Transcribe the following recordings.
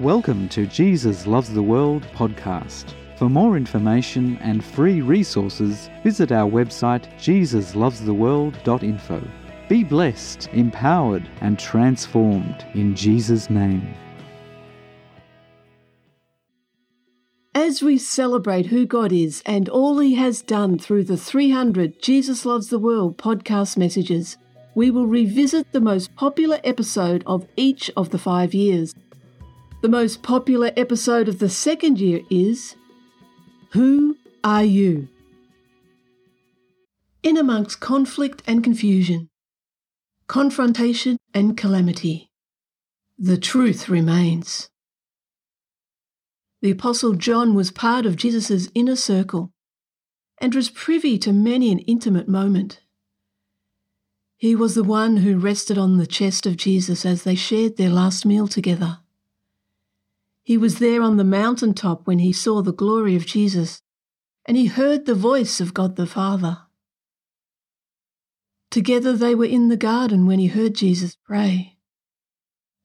Welcome to Jesus Loves the World podcast. For more information and free resources, visit our website jesuslovestheworld.info. Be blessed, empowered, and transformed in Jesus' name. As we celebrate who God is and all He has done through the 300 Jesus Loves the World podcast messages, we will revisit the most popular episode of each of the five years. The most popular episode of the second year is Who Are You? In amongst conflict and confusion, confrontation and calamity, the truth remains. The Apostle John was part of Jesus' inner circle and was privy to many an intimate moment. He was the one who rested on the chest of Jesus as they shared their last meal together. He was there on the mountain top when he saw the glory of Jesus, and he heard the voice of God the Father. Together they were in the garden when he heard Jesus pray,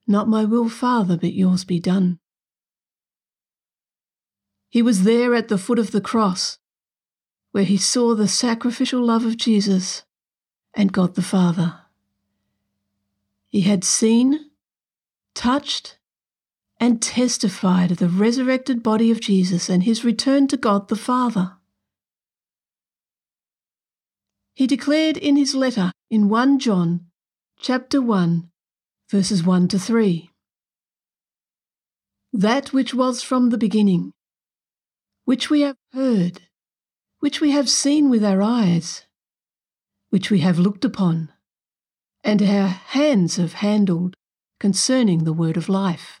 Not my will, Father, but yours be done. He was there at the foot of the cross, where he saw the sacrificial love of Jesus and God the Father. He had seen, touched, and testified of the resurrected body of Jesus and his return to God the Father. He declared in his letter in 1 John chapter 1 verses 1 to 3 That which was from the beginning, which we have heard, which we have seen with our eyes, which we have looked upon, and our hands have handled concerning the word of life.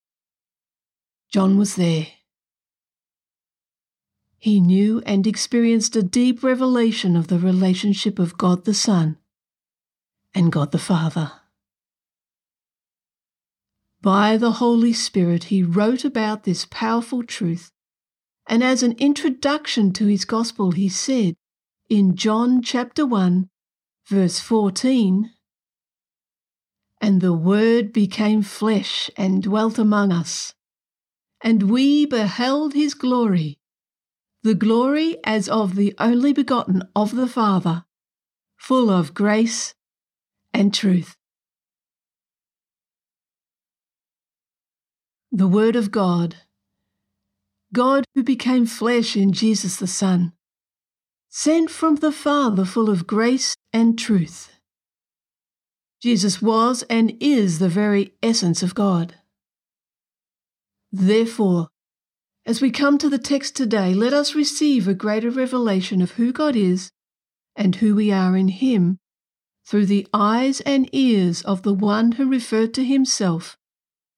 John was there. He knew and experienced a deep revelation of the relationship of God the Son and God the Father. By the Holy Spirit, he wrote about this powerful truth, and as an introduction to his gospel, he said in John chapter 1, verse 14, And the Word became flesh and dwelt among us and we beheld his glory, the glory as of the only begotten of the Father, full of grace and truth. The Word of God, God who became flesh in Jesus the Son, sent from the Father full of grace and truth. Jesus was and is the very essence of God. Therefore, as we come to the text today, let us receive a greater revelation of who God is and who we are in Him through the eyes and ears of the one who referred to himself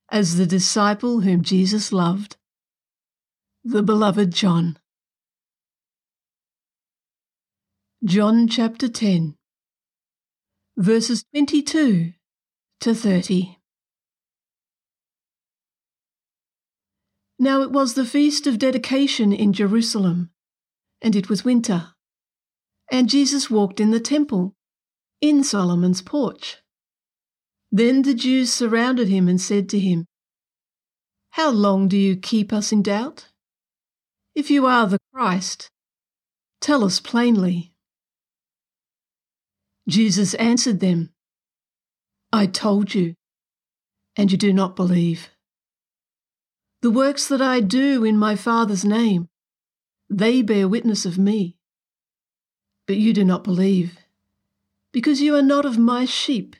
as the disciple whom Jesus loved, the beloved John. John chapter 10, verses 22 to 30. Now it was the feast of dedication in Jerusalem, and it was winter. And Jesus walked in the temple, in Solomon's porch. Then the Jews surrounded him and said to him, How long do you keep us in doubt? If you are the Christ, tell us plainly. Jesus answered them, I told you, and you do not believe. The works that I do in my Father's name, they bear witness of me. But you do not believe, because you are not of my sheep,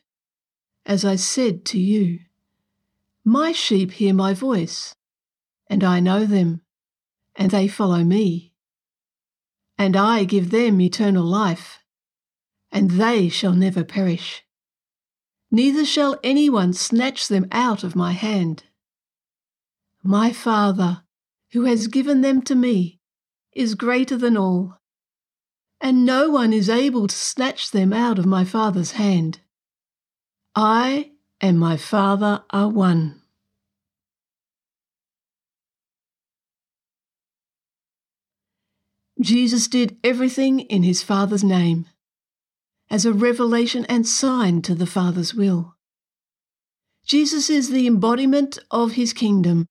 as I said to you. My sheep hear my voice, and I know them, and they follow me. And I give them eternal life, and they shall never perish. Neither shall anyone snatch them out of my hand. My Father, who has given them to me, is greater than all, and no one is able to snatch them out of my Father's hand. I and my Father are one. Jesus did everything in his Father's name, as a revelation and sign to the Father's will. Jesus is the embodiment of his kingdom,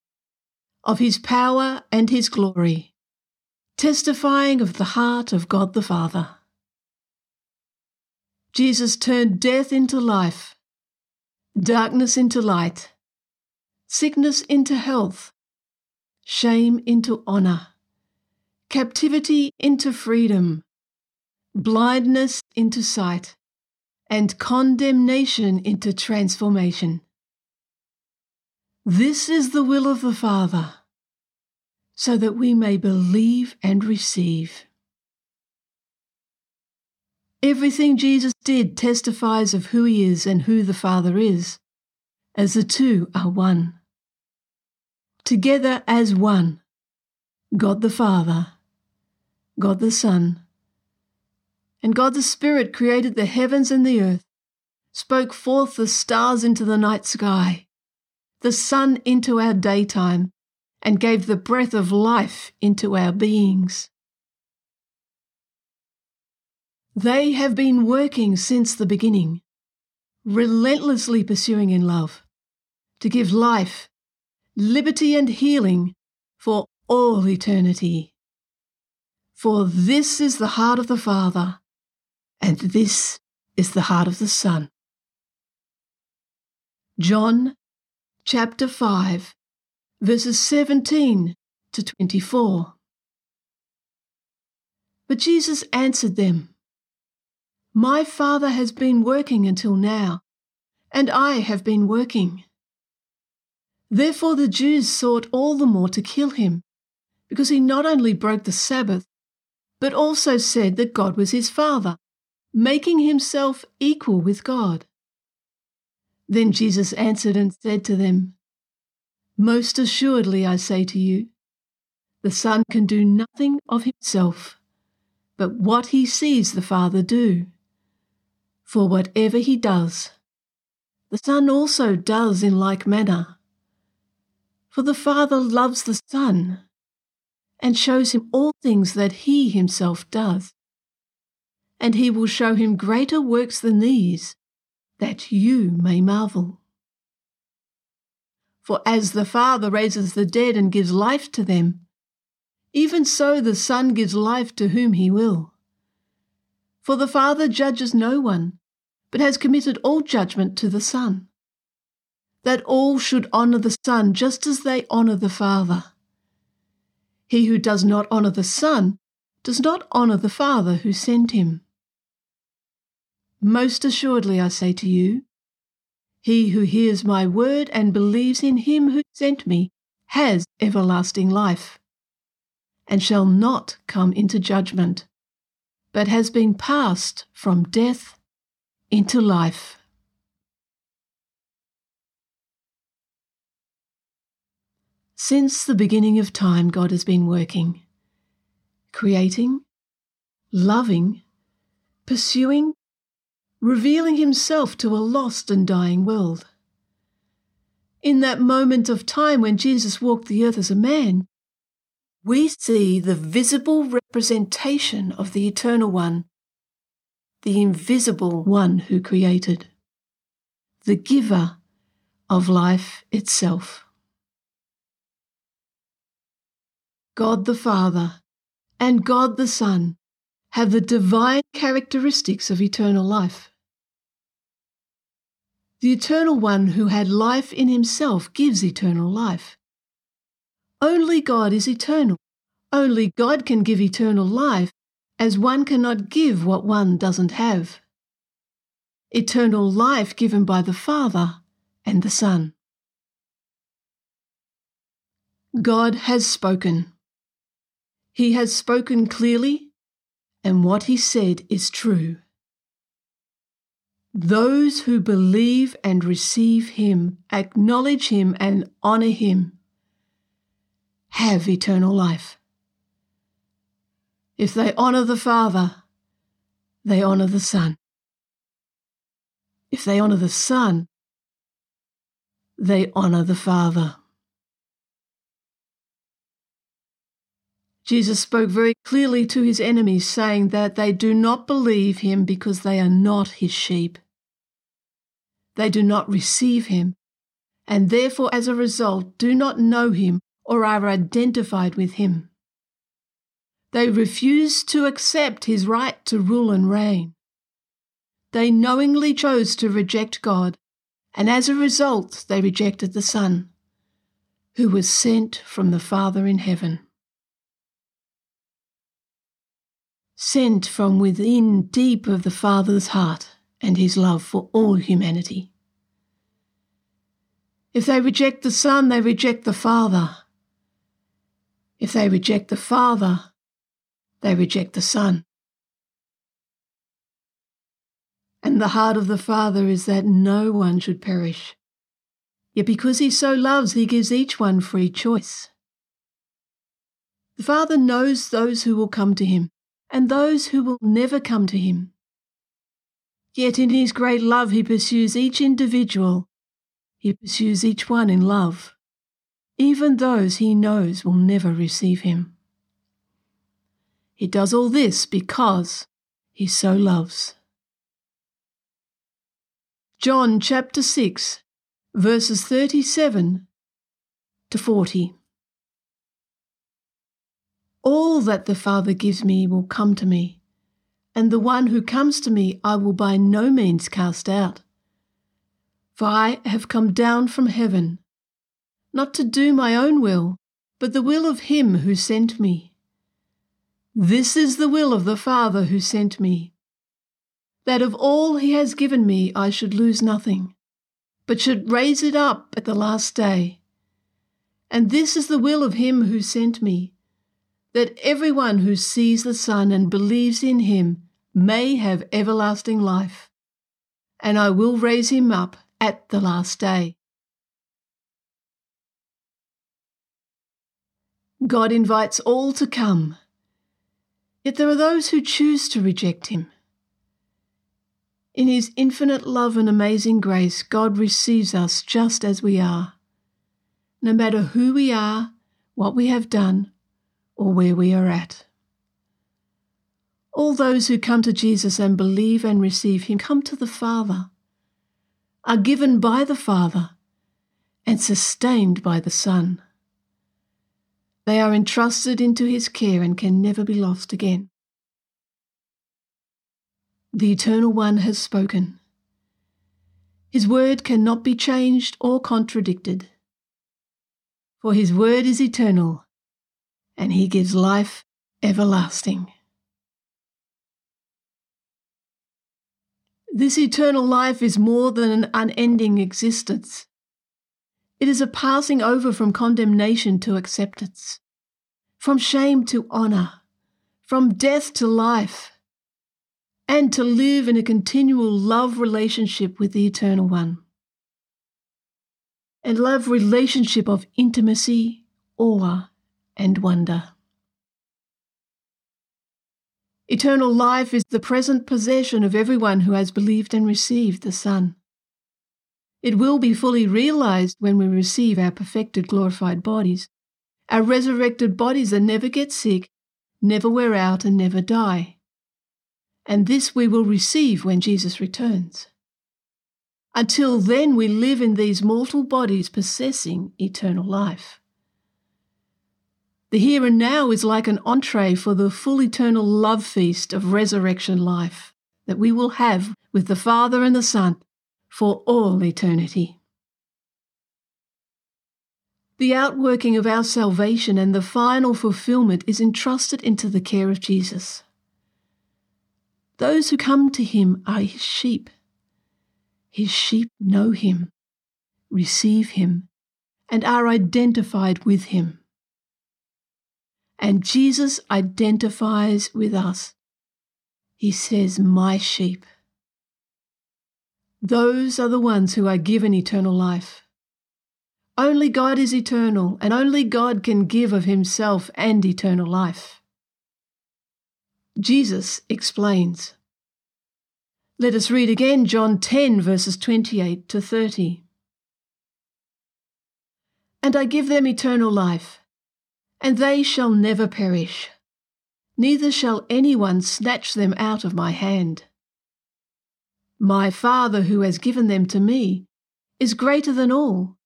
of his power and his glory, testifying of the heart of God the Father. Jesus turned death into life, darkness into light, sickness into health, shame into honour captivity into freedom, blindness into sight, and condemnation into transformation. This is the will of the Father, so that we may believe and receive. Everything Jesus did testifies of who he is and who the Father is, as the two are one. Together as one, God the Father God the Son. And God the Spirit created the heavens and the earth, spoke forth the stars into the night sky, the sun into our daytime, and gave the breath of life into our beings. They have been working since the beginning, relentlessly pursuing in love, to give life, liberty, and healing for all eternity. For this is the heart of the Father, and this is the heart of the Son. John chapter 5, verses 17 to 24. But Jesus answered them, My Father has been working until now, and I have been working. Therefore the Jews sought all the more to kill him, because he not only broke the Sabbath, but also said that God was his Father, making himself equal with God. Then Jesus answered and said to them, Most assuredly I say to you, the Son can do nothing of himself, but what he sees the Father do. For whatever he does, the Son also does in like manner. For the Father loves the Son and shows him all things that he himself does. And he will show him greater works than these, that you may marvel. For as the Father raises the dead and gives life to them, even so the Son gives life to whom he will. For the Father judges no one, but has committed all judgment to the Son, that all should honour the Son just as they honour the Father. He who does not honour the Son does not honour the Father who sent him. Most assuredly I say to you, he who hears my word and believes in him who sent me has everlasting life, and shall not come into judgment, but has been passed from death into life. Since the beginning of time, God has been working, creating, loving, pursuing, revealing Himself to a lost and dying world. In that moment of time when Jesus walked the earth as a man, we see the visible representation of the Eternal One, the invisible One who created, the giver of life itself. God the Father, and God the Son have the divine characteristics of eternal life. The Eternal One who had life in himself gives eternal life. Only God is eternal. Only God can give eternal life, as one cannot give what one doesn't have. Eternal life given by the Father and the Son. God has spoken. He has spoken clearly, and what he said is true. Those who believe and receive him, acknowledge him, and honour him, have eternal life. If they honour the Father, they honour the Son. If they honour the Son, they honour the Father. Jesus spoke very clearly to his enemies, saying that they do not believe him because they are not his sheep. They do not receive him, and therefore, as a result, do not know him or are identified with him. They refuse to accept his right to rule and reign. They knowingly chose to reject God, and as a result, they rejected the Son, who was sent from the Father in heaven. Sent from within deep of the Father's heart and his love for all humanity. If they reject the Son, they reject the Father. If they reject the Father, they reject the Son. And the heart of the Father is that no one should perish. Yet because he so loves, he gives each one free choice. The Father knows those who will come to him and those who will never come to him. Yet in his great love, he pursues each individual he pursues each one in love, even those he knows will never receive him. He does all this because he so loves. John chapter 6, verses 37 to 40. All that the Father gives me will come to me, and the one who comes to me I will by no means cast out. For I have come down from heaven, not to do my own will, but the will of him who sent me. This is the will of the Father who sent me, that of all he has given me I should lose nothing, but should raise it up at the last day. And this is the will of him who sent me, that everyone who sees the Son and believes in him may have everlasting life. And I will raise him up at the last day. God invites all to come, yet there are those who choose to reject Him. In His infinite love and amazing grace, God receives us just as we are, no matter who we are, what we have done, or where we are at. All those who come to Jesus and believe and receive Him come to the Father are given by the Father and sustained by the Son. They are entrusted into his care and can never be lost again. The Eternal One has spoken. His word cannot be changed or contradicted. For his word is eternal, and he gives life everlasting. This eternal life is more than an unending existence. It is a passing over from condemnation to acceptance, from shame to honour, from death to life, and to live in a continual love relationship with the Eternal One. A love relationship of intimacy, awe, and wonder. Eternal life is the present possession of everyone who has believed and received the Son. It will be fully realized when we receive our perfected glorified bodies, our resurrected bodies that never get sick, never wear out, and never die. And this we will receive when Jesus returns. Until then, we live in these mortal bodies possessing eternal life. The here and now is like an entree for the full eternal love feast of resurrection life that we will have with the Father and the Son for all eternity. The outworking of our salvation and the final fulfillment is entrusted into the care of Jesus. Those who come to him are his sheep. His sheep know him, receive him, and are identified with him. And Jesus identifies with us. He says, My sheep. Those are the ones who are given eternal life. Only God is eternal, and only God can give of himself and eternal life. Jesus explains. Let us read again John 10, verses 28 to 30. And I give them eternal life, and they shall never perish, neither shall anyone snatch them out of my hand. My Father, who has given them to me, is greater than all,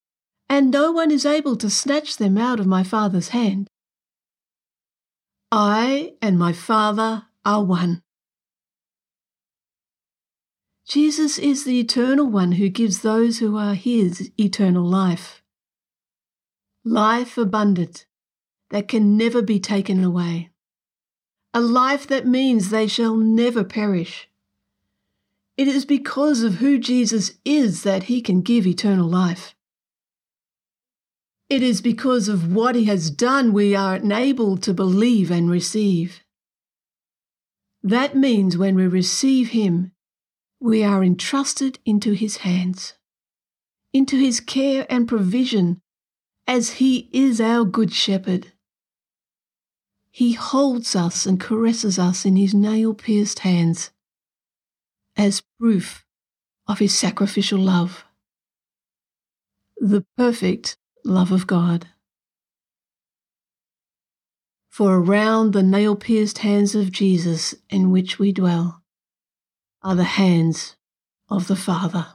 and no one is able to snatch them out of my Father's hand. I and my Father are one. Jesus is the eternal one who gives those who are his eternal life. Life abundant that can never be taken away. A life that means they shall never perish. It is because of who Jesus is that he can give eternal life. It is because of what he has done we are enabled to believe and receive. That means when we receive him, we are entrusted into his hands, into his care and provision, as he is our good shepherd. He holds us and caresses us in his nail pierced hands as proof of his sacrificial love. The perfect love of God. For around the nail pierced hands of Jesus in which we dwell, are the hands of the Father.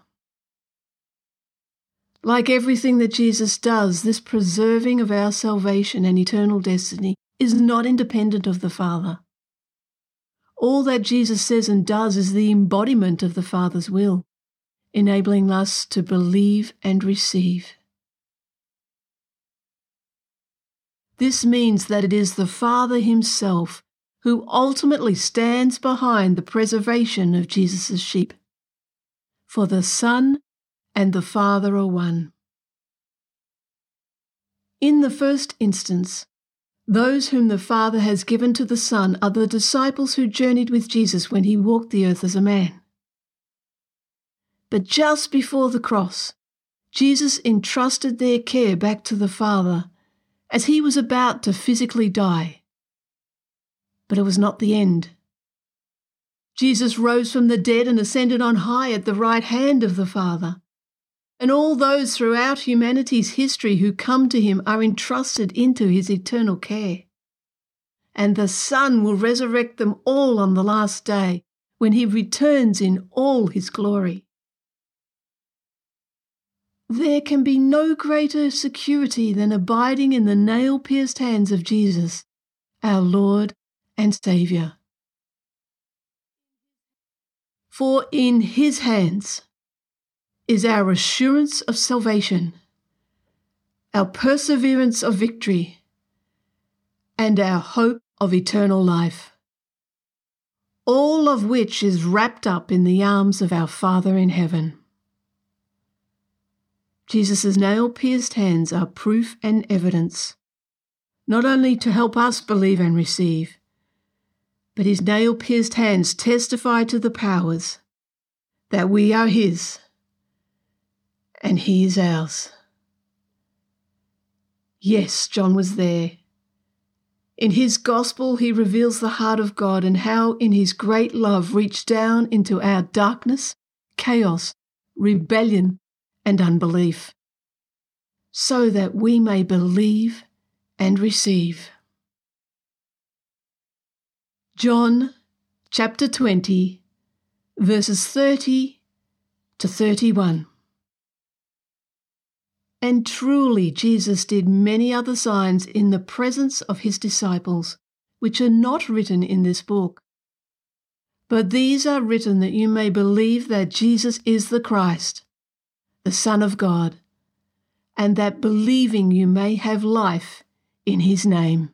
Like everything that Jesus does, this preserving of our salvation and eternal destiny is not independent of the Father. All that Jesus says and does is the embodiment of the Father's will, enabling us to believe and receive. This means that it is the Father Himself who ultimately stands behind the preservation of Jesus' sheep. For the Son and the Father are one. In the first instance, those whom the Father has given to the Son are the disciples who journeyed with Jesus when he walked the earth as a man. But just before the cross, Jesus entrusted their care back to the Father as he was about to physically die but it was not the end. Jesus rose from the dead and ascended on high at the right hand of the Father. And all those throughout humanity's history who come to him are entrusted into his eternal care. And the Son will resurrect them all on the last day when he returns in all his glory. There can be no greater security than abiding in the nail pierced hands of Jesus, our Lord and Saviour. For in His hands is our assurance of salvation, our perseverance of victory, and our hope of eternal life, all of which is wrapped up in the arms of our Father in heaven. Jesus' nail pierced hands are proof and evidence, not only to help us believe and receive, but his nail pierced hands testify to the powers that we are his and he is ours. Yes, John was there. In his gospel, he reveals the heart of God and how, in his great love, reached down into our darkness, chaos, rebellion, and unbelief, so that we may believe and receive. John chapter 20, verses 30 to 31. And truly, Jesus did many other signs in the presence of his disciples, which are not written in this book. But these are written that you may believe that Jesus is the Christ, the Son of God, and that believing you may have life in his name.